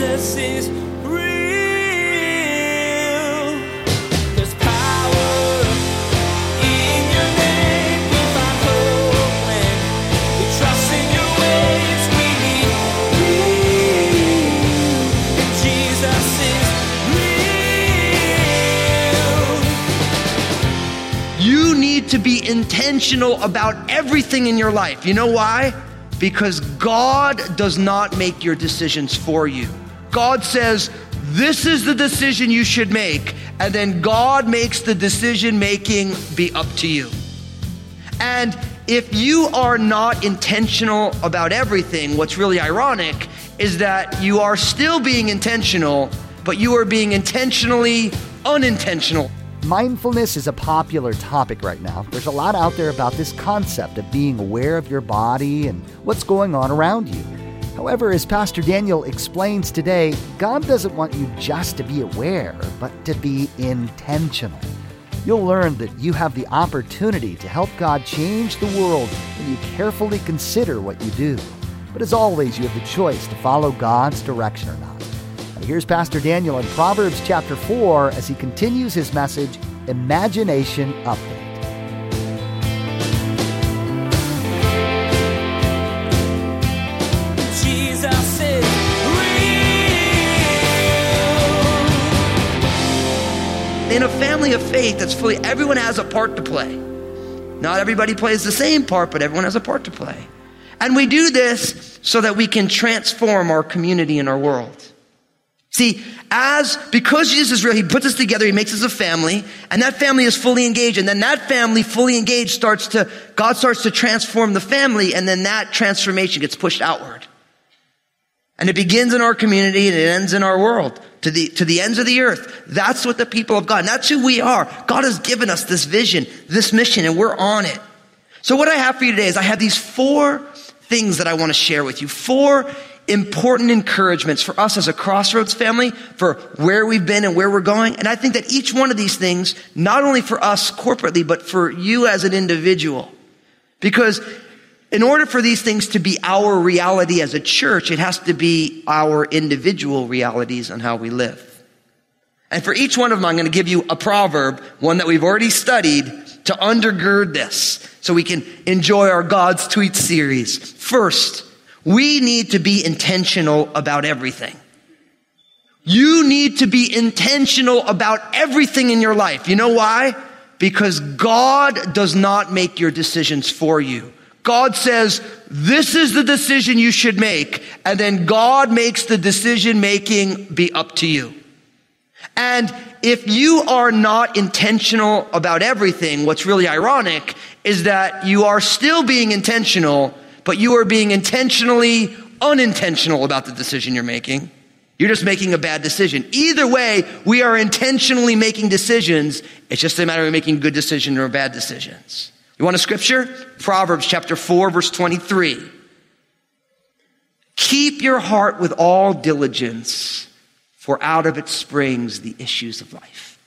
Jesus is to be intentional about everything in your life. You know why? Because God does not make your decisions for you. God says, this is the decision you should make. And then God makes the decision making be up to you. And if you are not intentional about everything, what's really ironic is that you are still being intentional, but you are being intentionally unintentional. Mindfulness is a popular topic right now. There's a lot out there about this concept of being aware of your body and what's going on around you. However, as Pastor Daniel explains today, God doesn't want you just to be aware, but to be intentional. You'll learn that you have the opportunity to help God change the world when you carefully consider what you do. But as always, you have the choice to follow God's direction or not. Now, here's Pastor Daniel in Proverbs chapter 4 as he continues his message, Imagination Update. Family of faith that's fully, everyone has a part to play. Not everybody plays the same part, but everyone has a part to play. And we do this so that we can transform our community and our world. See, as, because Jesus is real, He puts us together, He makes us a family, and that family is fully engaged, and then that family fully engaged starts to, God starts to transform the family, and then that transformation gets pushed outward. And it begins in our community and it ends in our world to the, to the ends of the earth. That's what the people of God, and that's who we are. God has given us this vision, this mission, and we're on it. So what I have for you today is I have these four things that I want to share with you. Four important encouragements for us as a Crossroads family, for where we've been and where we're going. And I think that each one of these things, not only for us corporately, but for you as an individual. Because in order for these things to be our reality as a church, it has to be our individual realities on how we live. And for each one of them, I'm going to give you a proverb, one that we've already studied to undergird this so we can enjoy our God's Tweet series. First, we need to be intentional about everything. You need to be intentional about everything in your life. You know why? Because God does not make your decisions for you. God says, this is the decision you should make. And then God makes the decision making be up to you. And if you are not intentional about everything, what's really ironic is that you are still being intentional, but you are being intentionally unintentional about the decision you're making. You're just making a bad decision. Either way, we are intentionally making decisions. It's just a matter of making good decisions or bad decisions. You want a scripture? Proverbs chapter 4, verse 23. Keep your heart with all diligence, for out of it springs the issues of life.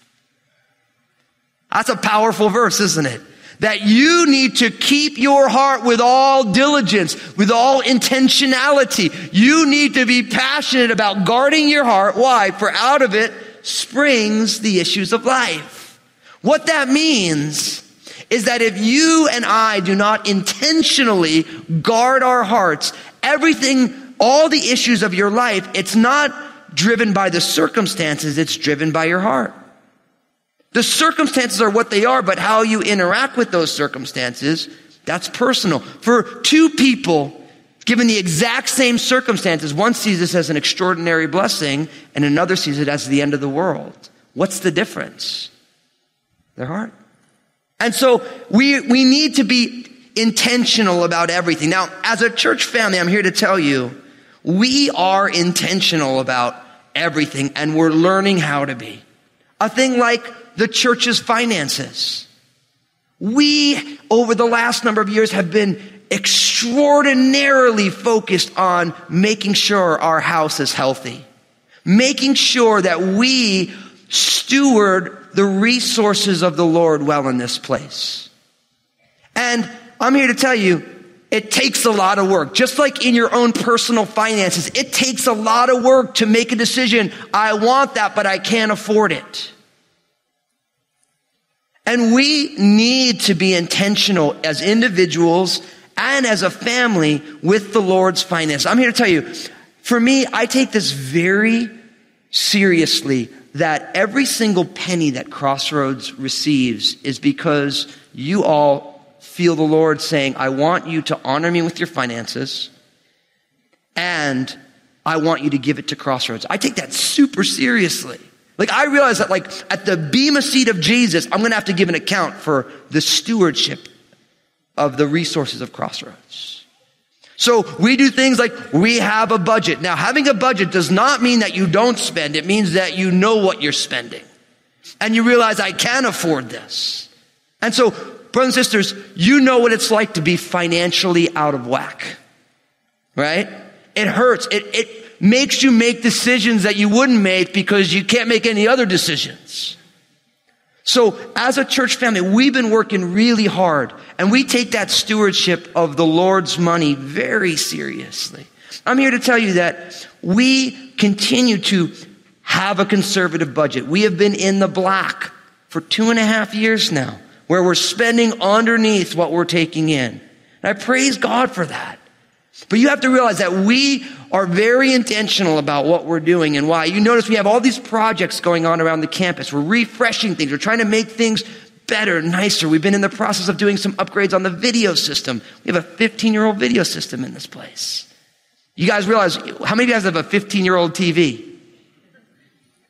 That's a powerful verse, isn't it? That you need to keep your heart with all diligence, with all intentionality. You need to be passionate about guarding your heart. Why? For out of it springs the issues of life. What that means is that if you and I do not intentionally guard our hearts, everything, all the issues of your life, it's not driven by the circumstances, it's driven by your heart. The circumstances are what they are, but how you interact with those circumstances, that's personal. For two people, given the exact same circumstances, one sees this as an extraordinary blessing and another sees it as the end of the world. What's the difference? Their heart. And so we, we need to be intentional about everything. Now, as a church family, I'm here to tell you, we are intentional about everything and we're learning how to be. A thing like the church's finances. We, over the last number of years, have been extraordinarily focused on making sure our house is healthy, making sure that we steward the resources of the Lord well in this place. And I'm here to tell you, It takes a lot of work. Just like in your own personal finances, it takes a lot of work to make a decision. I want that, but I can't afford it. And we need to be intentional as individuals and as a family with the Lord's finance. I'm here to tell you, for me, I take this very seriously that every single penny that Crossroads receives is because you all feel the Lord saying, I want you to honor me with your finances and I want you to give it to Crossroads. I take that super seriously. Like I realize that like at the bema seat of Jesus, I'm going to have to give an account for the stewardship of the resources of Crossroads. So we do things like we have a budget. Now having a budget does not mean that you don't spend. It means that you know what you're spending. And you realize I can afford this. And so brothers and sisters, you know what it's like to be financially out of whack. Right? It hurts. It, it, makes you make decisions that you wouldn't make because you can't make any other decisions. So as a church family, we've been working really hard and we take that stewardship of the Lord's money very seriously. I'm here to tell you that we continue to have a conservative budget. We have been in the black for two and a half years now where we're spending underneath what we're taking in. And I praise God for that. But you have to realize that we are very intentional about what we're doing and why. You notice we have all these projects going on around the campus. We're refreshing things. We're trying to make things better, nicer. We've been in the process of doing some upgrades on the video system. We have a 15 year old video system in this place. You guys realize how many of you guys have a 15 year old TV?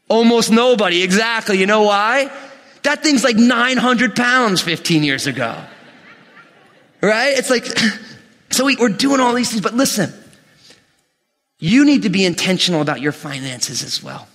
Almost nobody. Exactly. You know why? That thing's like 900 pounds 15 years ago. Right? It's like, So we, are doing all these things, but listen, you need to be intentional about your finances as well.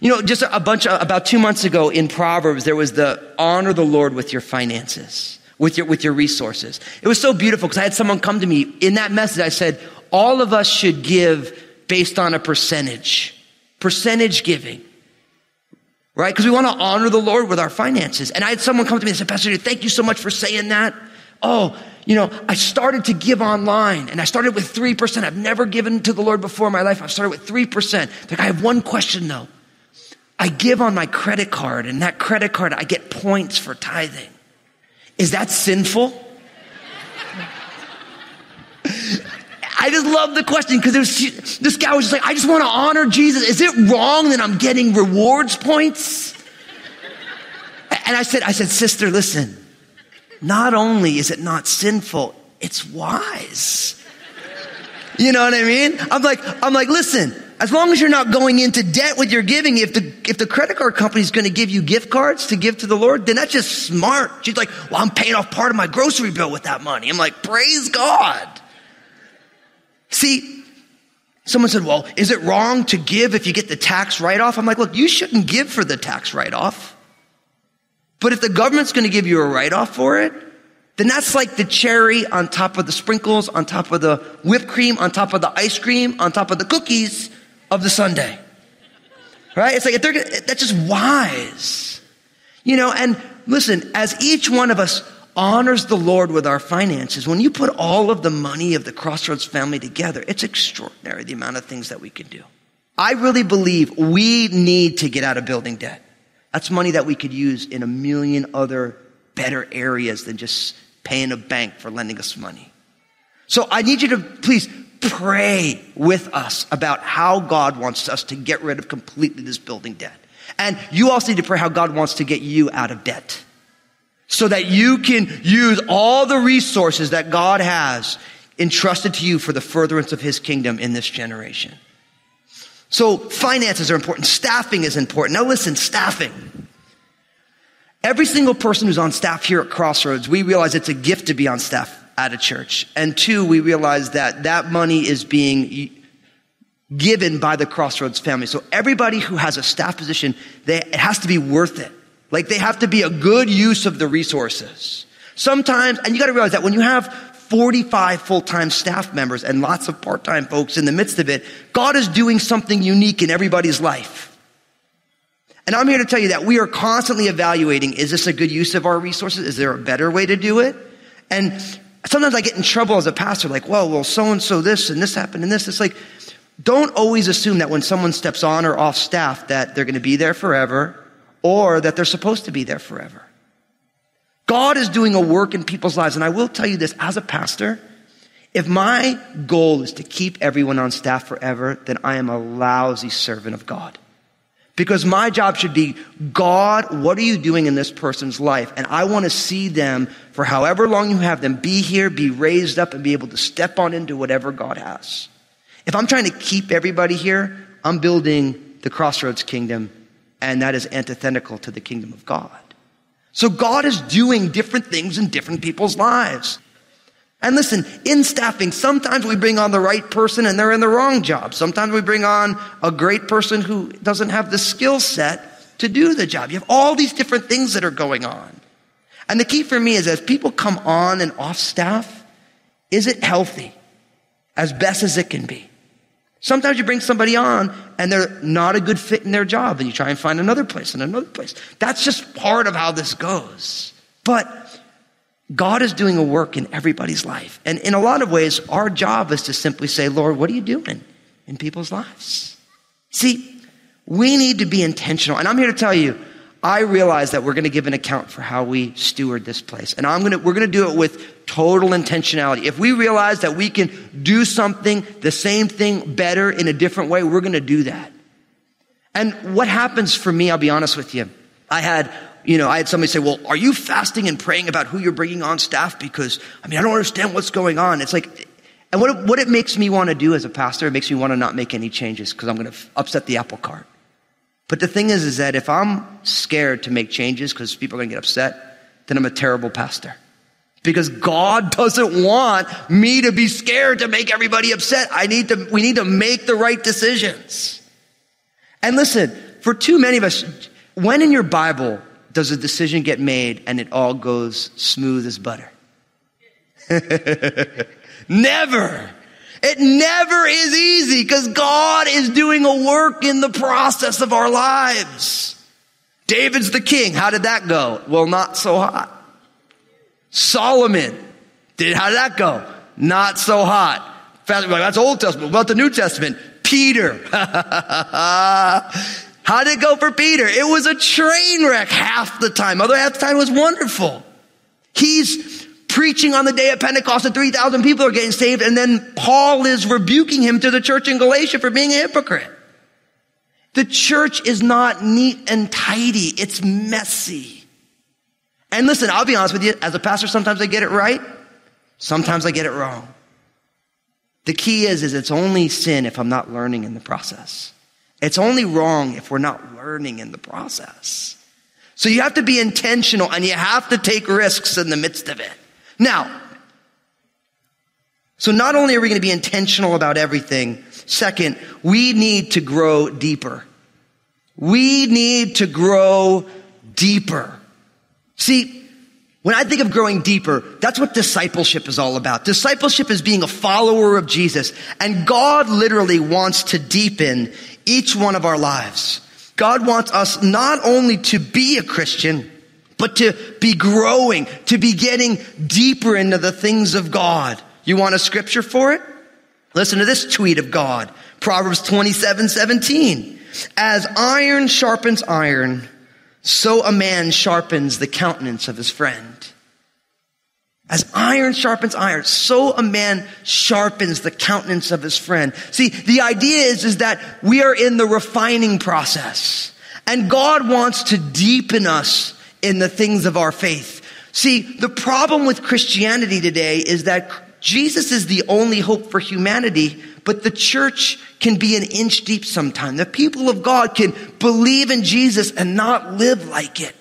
You know, just a bunch of, about two months ago in Proverbs, there was the honor the Lord with your finances, with your, with your resources. It was so beautiful because I had someone come to me in that message. I said, all of us should give based on a percentage, percentage giving. Right? Because we want to honor the Lord with our finances. And I had someone come to me and say, Pastor, thank you so much for saying that. Oh, you know, I started to give online and I started with 3%. I've never given to the Lord before in my life. I've started with 3%. Like, I have one question though. I give on my credit card and that credit card, I get points for tithing. Is that sinful? I just love the question because this guy was just like, I just want to honor Jesus. Is it wrong that I'm getting rewards points? And I said, I said, sister, listen, not only is it not sinful, it's wise. You know what I mean? I'm like, I'm like, listen, as long as you're not going into debt with your giving, if the, if the credit card company is going to give you gift cards to give to the Lord, then that's just smart. She's like, well, I'm paying off part of my grocery bill with that money. I'm like, praise God. See, someone said, well, is it wrong to give if you get the tax write off? I'm like, look, you shouldn't give for the tax write off. But if the government's going to give you a write off for it, then that's like the cherry on top of the sprinkles, on top of the whipped cream, on top of the ice cream, on top of the cookies of the sundae. Right? It's like, if they're, that's just wise. You know, and listen, as each one of us honors the Lord with our finances, when you put all of the money of the Crossroads family together, it's extraordinary the amount of things that we can do. I really believe we need to get out of building debt. That's money that we could use in a million other better areas than just paying a bank for lending us money. So I need you to please pray with us about how God wants us to get rid of completely this building debt. And you also need to pray how God wants to get you out of debt. So that you can use all the resources that God has entrusted to you for the furtherance of his kingdom in this generation. So finances are important. Staffing is important. Now listen, staffing. Every single person who's on staff here at Crossroads, we realize it's a gift to be on staff at a church. And two, we realize that that money is being given by the Crossroads family. So everybody who has a staff position, they, it has to be worth it. Like they have to be a good use of the resources. Sometimes, and you gotta realize that when you have 45 full-time staff members and lots of part-time folks in the midst of it, God is doing something unique in everybody's life. And I'm here to tell you that we are constantly evaluating, is this a good use of our resources? Is there a better way to do it? And Sometimes I get in trouble as a pastor, like, whoa, well, so and so this and this happened and this. It's like, don't always assume that when someone steps on or off staff that they're going to be there forever or that they're supposed to be there forever. God is doing a work in people's lives. And I will tell you this as a pastor, if my goal is to keep everyone on staff forever, then I am a lousy servant of God. Because my job should be, God, what are you doing in this person's life? And I want to see them for however long you have them be here, be raised up, and be able to step on into whatever God has. If I'm trying to keep everybody here, I'm building the crossroads kingdom, and that is antithetical to the kingdom of God. So God is doing different things in different people's lives. And listen, in staffing, sometimes we bring on the right person and they're in the wrong job. Sometimes we bring on a great person who doesn't have the skill set to do the job. You have all these different things that are going on. And the key for me is as people come on and off staff, is it healthy? As best as it can be. Sometimes you bring somebody on and they're not a good fit in their job and you try and find another place and another place. That's just part of how this goes. But God is doing a work in everybody's life. And in a lot of ways, our job is to simply say, Lord, what are you doing in people's lives? See, we need to be intentional. And I'm here to tell you, I realize that we're going to give an account for how we steward this place. And I'm going to, we're going to do it with total intentionality. If we realize that we can do something, the same thing better in a different way, we're going to do that. And what happens for me, I'll be honest with you. I had you know, I had somebody say, well, are you fasting and praying about who you're bringing on staff? Because, I mean, I don't understand what's going on. It's like, and what it, what it makes me want to do as a pastor, it makes me want to not make any changes because I'm going to upset the apple cart. But the thing is, is that if I'm scared to make changes because people are going to get upset, then I'm a terrible pastor. Because God doesn't want me to be scared to make everybody upset. I need to, we need to make the right decisions. And listen, for too many of us, when in your Bible does a decision get made and it all goes smooth as butter? never. It never is easy because God is doing a work in the process of our lives. David's the king. How did that go? Well, not so hot. Solomon did, how did that go? Not so hot. That's Old Testament. What about the New Testament? Peter. How did it go for Peter? It was a train wreck half the time. Other half the time was wonderful. He's preaching on the day of Pentecost and 3,000 people are getting saved. And then Paul is rebuking him to the church in Galatia for being a hypocrite. The church is not neat and tidy. It's messy. And listen, I'll be honest with you. As a pastor, sometimes I get it right. Sometimes I get it wrong. The key is, is it's only sin if I'm not learning in the process. It's only wrong if we're not learning in the process. So you have to be intentional and you have to take risks in the midst of it. Now, so not only are we going to be intentional about everything, second, we need to grow deeper. We need to grow deeper. See, when I think of growing deeper, that's what discipleship is all about. Discipleship is being a follower of Jesus. And God literally wants to deepen each one of our lives. God wants us not only to be a Christian, but to be growing, to be getting deeper into the things of God. You want a scripture for it? Listen to this tweet of God. Proverbs 27, 17. As iron sharpens iron, so a man sharpens the countenance of his friend. As iron sharpens iron, so a man sharpens the countenance of his friend. See, the idea is, is that we are in the refining process. And God wants to deepen us in the things of our faith. See, the problem with Christianity today is that Jesus is the only hope for humanity, but the church can be an inch deep sometimes. The people of God can believe in Jesus and not live like it.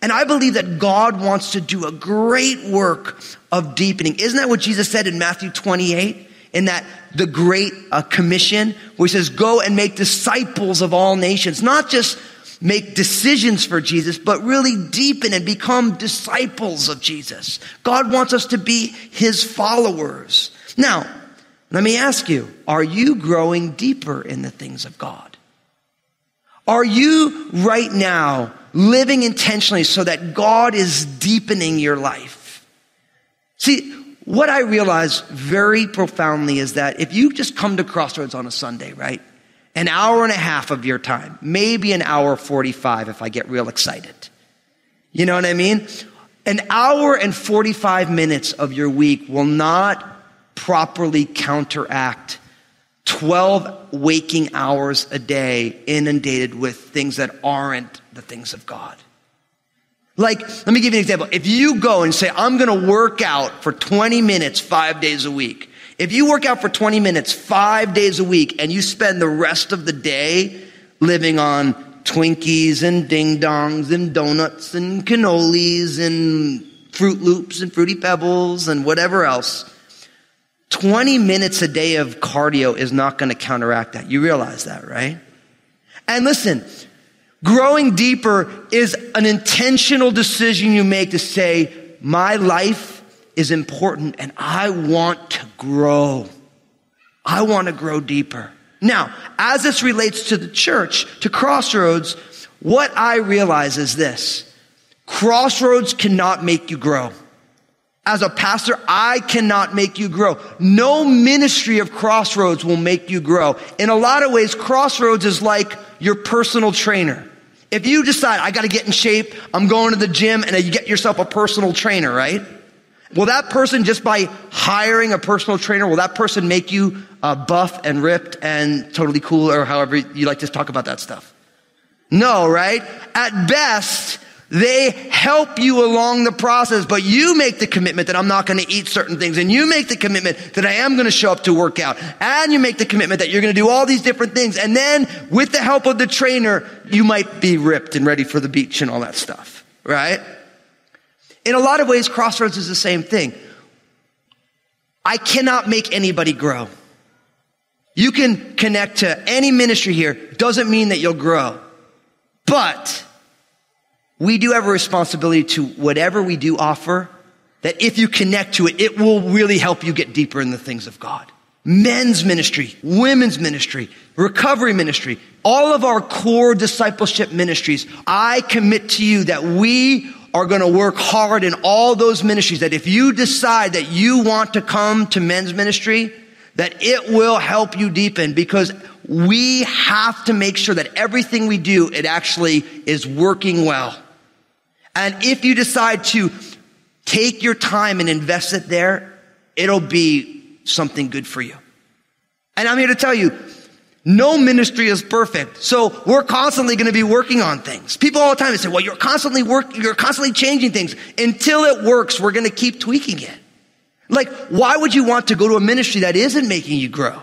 And I believe that God wants to do a great work of deepening. Isn't that what Jesus said in Matthew 28? In that the great uh, commission where he says, go and make disciples of all nations. Not just make decisions for Jesus, but really deepen and become disciples of Jesus. God wants us to be his followers. Now, let me ask you, are you growing deeper in the things of God? Are you right now living intentionally so that God is deepening your life. See, what I realize very profoundly is that if you just come to Crossroads on a Sunday, right? An hour and a half of your time, maybe an hour 45 if I get real excited. You know what I mean? An hour and 45 minutes of your week will not properly counteract 12 waking hours a day inundated with things that aren't the things of God. Like, let me give you an example. If you go and say, I'm going to work out for 20 minutes five days a week, if you work out for 20 minutes five days a week and you spend the rest of the day living on Twinkies and ding dongs and donuts and cannolis and Froot Loops and Fruity Pebbles and whatever else, 20 minutes a day of cardio is not going to counteract that. You realize that, right? And listen, growing deeper is an intentional decision you make to say, my life is important and I want to grow. I want to grow deeper. Now, as this relates to the church, to Crossroads, what I realize is this. Crossroads cannot make you grow. As a pastor, I cannot make you grow. No ministry of Crossroads will make you grow. In a lot of ways, Crossroads is like your personal trainer. If you decide, I gotta get in shape, I'm going to the gym, and you get yourself a personal trainer, right? Will that person, just by hiring a personal trainer, will that person make you uh, buff and ripped and totally cool, or however you like to talk about that stuff? No, right? At best, they help you along the process, but you make the commitment that I'm not going to eat certain things. And you make the commitment that I am going to show up to work out. And you make the commitment that you're going to do all these different things. And then with the help of the trainer, you might be ripped and ready for the beach and all that stuff. Right? In a lot of ways, Crossroads is the same thing. I cannot make anybody grow. You can connect to any ministry here. Doesn't mean that you'll grow. But we do have a responsibility to whatever we do offer, that if you connect to it, it will really help you get deeper in the things of God. Men's ministry, women's ministry, recovery ministry, all of our core discipleship ministries. I commit to you that we are going to work hard in all those ministries. That if you decide that you want to come to men's ministry, that it will help you deepen because we have to make sure that everything we do, it actually is working well. And if you decide to take your time and invest it there, it'll be something good for you. And I'm here to tell you, no ministry is perfect. So we're constantly going to be working on things. People all the time say, well, you're constantly working, you're constantly changing things. Until it works, we're going to keep tweaking it. Like, why would you want to go to a ministry that isn't making you grow?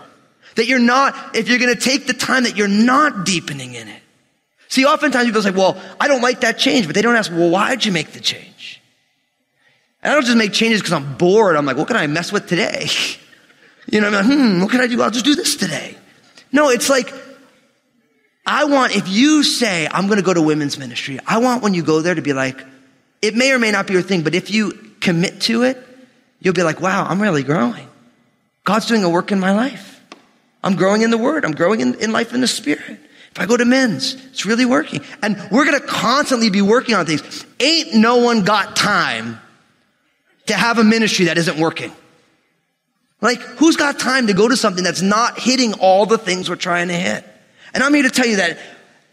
That you're not, if you're going to take the time that you're not deepening in it. See, oftentimes people say, well, I don't like that change, but they don't ask, well, why'd you make the change? And I don't just make changes because I'm bored. I'm like, what can I mess with today? You know, I'm like, hmm, what can I do? I'll just do this today. No, it's like, I want, if you say, I'm going to go to women's ministry, I want when you go there to be like, it may or may not be your thing, but if you commit to it, you'll be like, wow, I'm really growing. God's doing a work in my life. I'm growing in the word. I'm growing in, in life in the spirit. If I go to men's, it's really working. And we're going to constantly be working on things. Ain't no one got time to have a ministry that isn't working. Like, who's got time to go to something that's not hitting all the things we're trying to hit? And I'm here to tell you that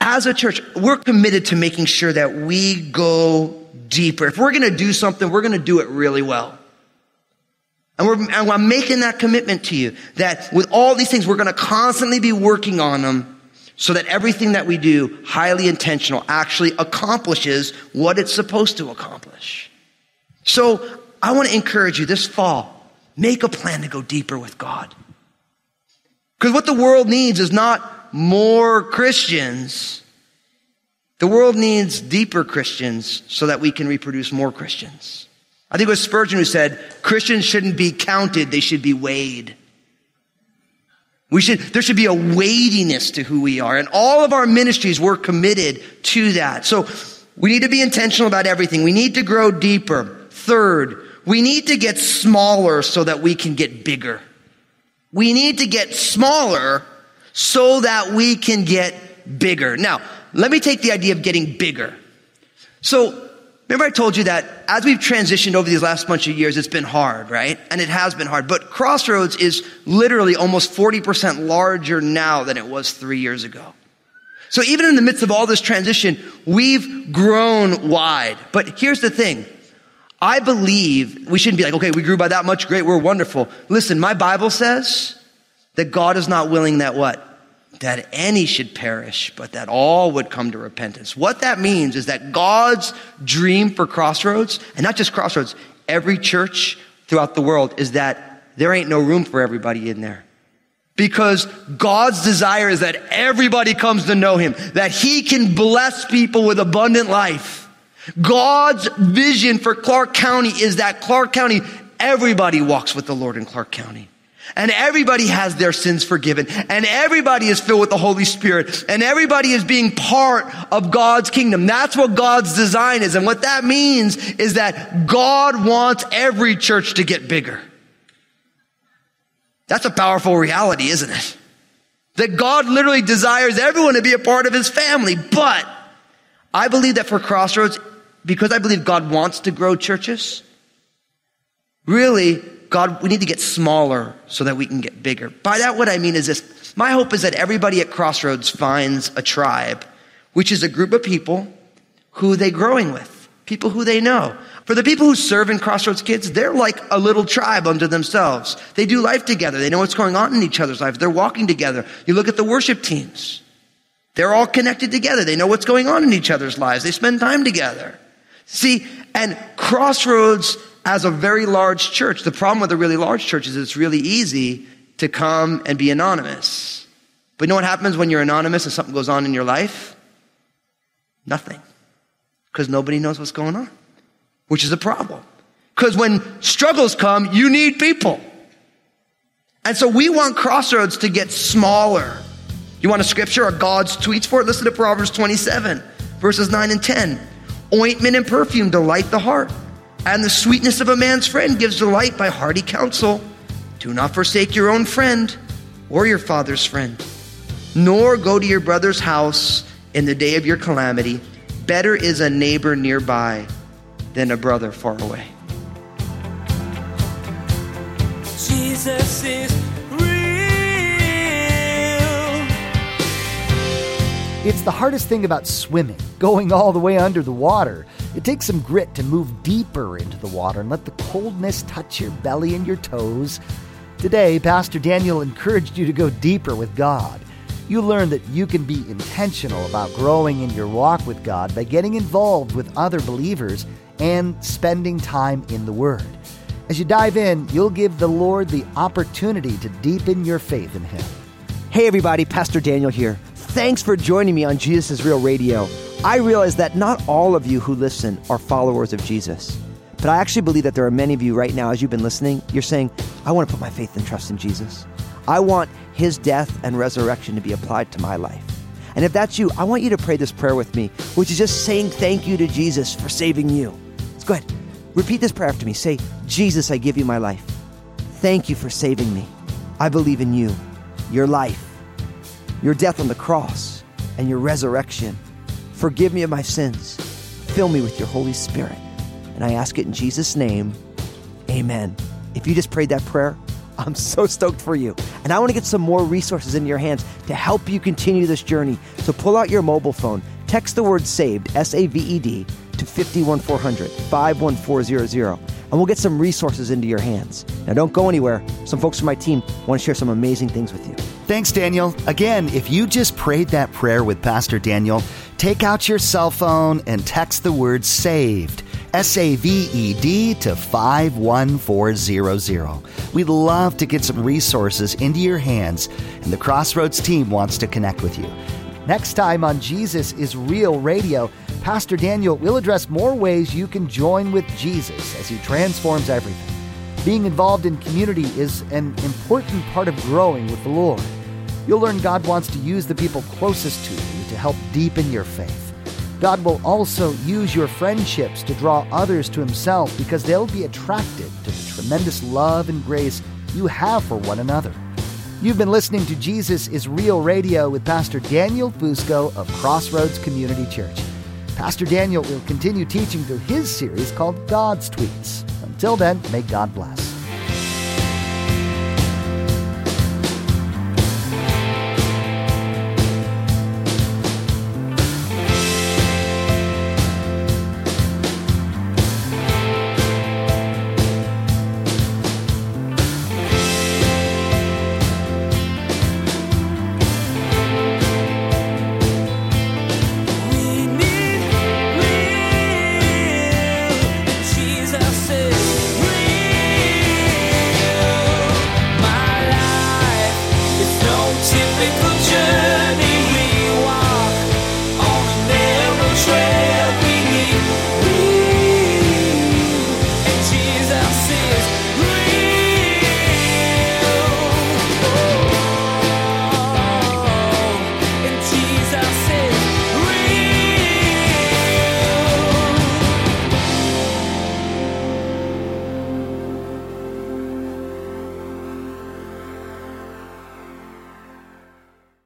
as a church, we're committed to making sure that we go deeper. If we're going to do something, we're going to do it really well. And, we're, and I'm making that commitment to you that with all these things, we're going to constantly be working on them so that everything that we do, highly intentional, actually accomplishes what it's supposed to accomplish. So I want to encourage you this fall, make a plan to go deeper with God. Because what the world needs is not more Christians. The world needs deeper Christians so that we can reproduce more Christians. I think it was Spurgeon who said, Christians shouldn't be counted, they should be weighed. We should, there should be a weightiness to who we are. And all of our ministries, we're committed to that. So we need to be intentional about everything. We need to grow deeper. Third, we need to get smaller so that we can get bigger. We need to get smaller so that we can get bigger. Now, let me take the idea of getting bigger. So Remember I told you that as we've transitioned over these last bunch of years, it's been hard, right? And it has been hard. But Crossroads is literally almost 40% larger now than it was three years ago. So even in the midst of all this transition, we've grown wide. But here's the thing. I believe we shouldn't be like, okay, we grew by that much. Great. We're wonderful. Listen, my Bible says that God is not willing that what? That any should perish, but that all would come to repentance. What that means is that God's dream for Crossroads, and not just Crossroads, every church throughout the world is that there ain't no room for everybody in there. Because God's desire is that everybody comes to know Him, that He can bless people with abundant life. God's vision for Clark County is that Clark County, everybody walks with the Lord in Clark County. And everybody has their sins forgiven. And everybody is filled with the Holy Spirit. And everybody is being part of God's kingdom. That's what God's design is. And what that means is that God wants every church to get bigger. That's a powerful reality, isn't it? That God literally desires everyone to be a part of his family. But I believe that for Crossroads, because I believe God wants to grow churches, really, God, we need to get smaller so that we can get bigger. By that, what I mean is this. My hope is that everybody at Crossroads finds a tribe, which is a group of people who they are growing with, people who they know. For the people who serve in Crossroads Kids, they're like a little tribe unto themselves. They do life together. They know what's going on in each other's lives. They're walking together. You look at the worship teams. They're all connected together. They know what's going on in each other's lives. They spend time together. See, and Crossroads as a very large church, the problem with a really large church is it's really easy to come and be anonymous. But you know what happens when you're anonymous and something goes on in your life? Nothing. Because nobody knows what's going on which is a problem. Because when struggles come, you need people. And so we want Crossroads to get smaller. You want a scripture or God's tweets for it? Listen to Proverbs 27, verses 9 and 10. Ointment and perfume delight the heart, and the sweetness of a man's friend gives delight by hearty counsel. Do not forsake your own friend or your father's friend, nor go to your brother's house in the day of your calamity. Better is a neighbor nearby than a brother far away. Jesus is It's the hardest thing about swimming, going all the way under the water. It takes some grit to move deeper into the water and let the coldness touch your belly and your toes. Today, Pastor Daniel encouraged you to go deeper with God. You learn that you can be intentional about growing in your walk with God by getting involved with other believers and spending time in the Word. As you dive in, you'll give the Lord the opportunity to deepen your faith in Him. Hey, everybody, Pastor Daniel here. Thanks for joining me on Jesus is Real Radio. I realize that not all of you who listen are followers of Jesus. But I actually believe that there are many of you right now, as you've been listening, you're saying, I want to put my faith and trust in Jesus. I want his death and resurrection to be applied to my life. And if that's you, I want you to pray this prayer with me, which is just saying thank you to Jesus for saving you. Let's go ahead. Repeat this prayer after me. Say, Jesus, I give you my life. Thank you for saving me. I believe in you, your life, your death on the cross, and your resurrection. Forgive me of my sins. Fill me with your Holy Spirit. And I ask it in Jesus' name. Amen. If you just prayed that prayer, I'm so stoked for you. And I want to get some more resources in your hands to help you continue this journey. So pull out your mobile phone, text the word saved, S A V E D, to 51400 51400 and we'll get some resources into your hands. Now, don't go anywhere. Some folks from my team want to share some amazing things with you. Thanks, Daniel. Again, if you just prayed that prayer with Pastor Daniel, take out your cell phone and text the word SAVED, S A V E D, to 51400. We'd love to get some resources into your hands, and the Crossroads team wants to connect with you. Next time on Jesus is Real Radio, Pastor Daniel will address more ways you can join with Jesus as he transforms everything. Being involved in community is an important part of growing with the Lord. You'll learn God wants to use the people closest to you to help deepen your faith. God will also use your friendships to draw others to Himself because they'll be attracted to the tremendous love and grace you have for one another. You've been listening to Jesus is Real Radio with Pastor Daniel Fusco of Crossroads Community Church. Pastor Daniel will continue teaching through his series called God's Tweets. Until then, may God bless.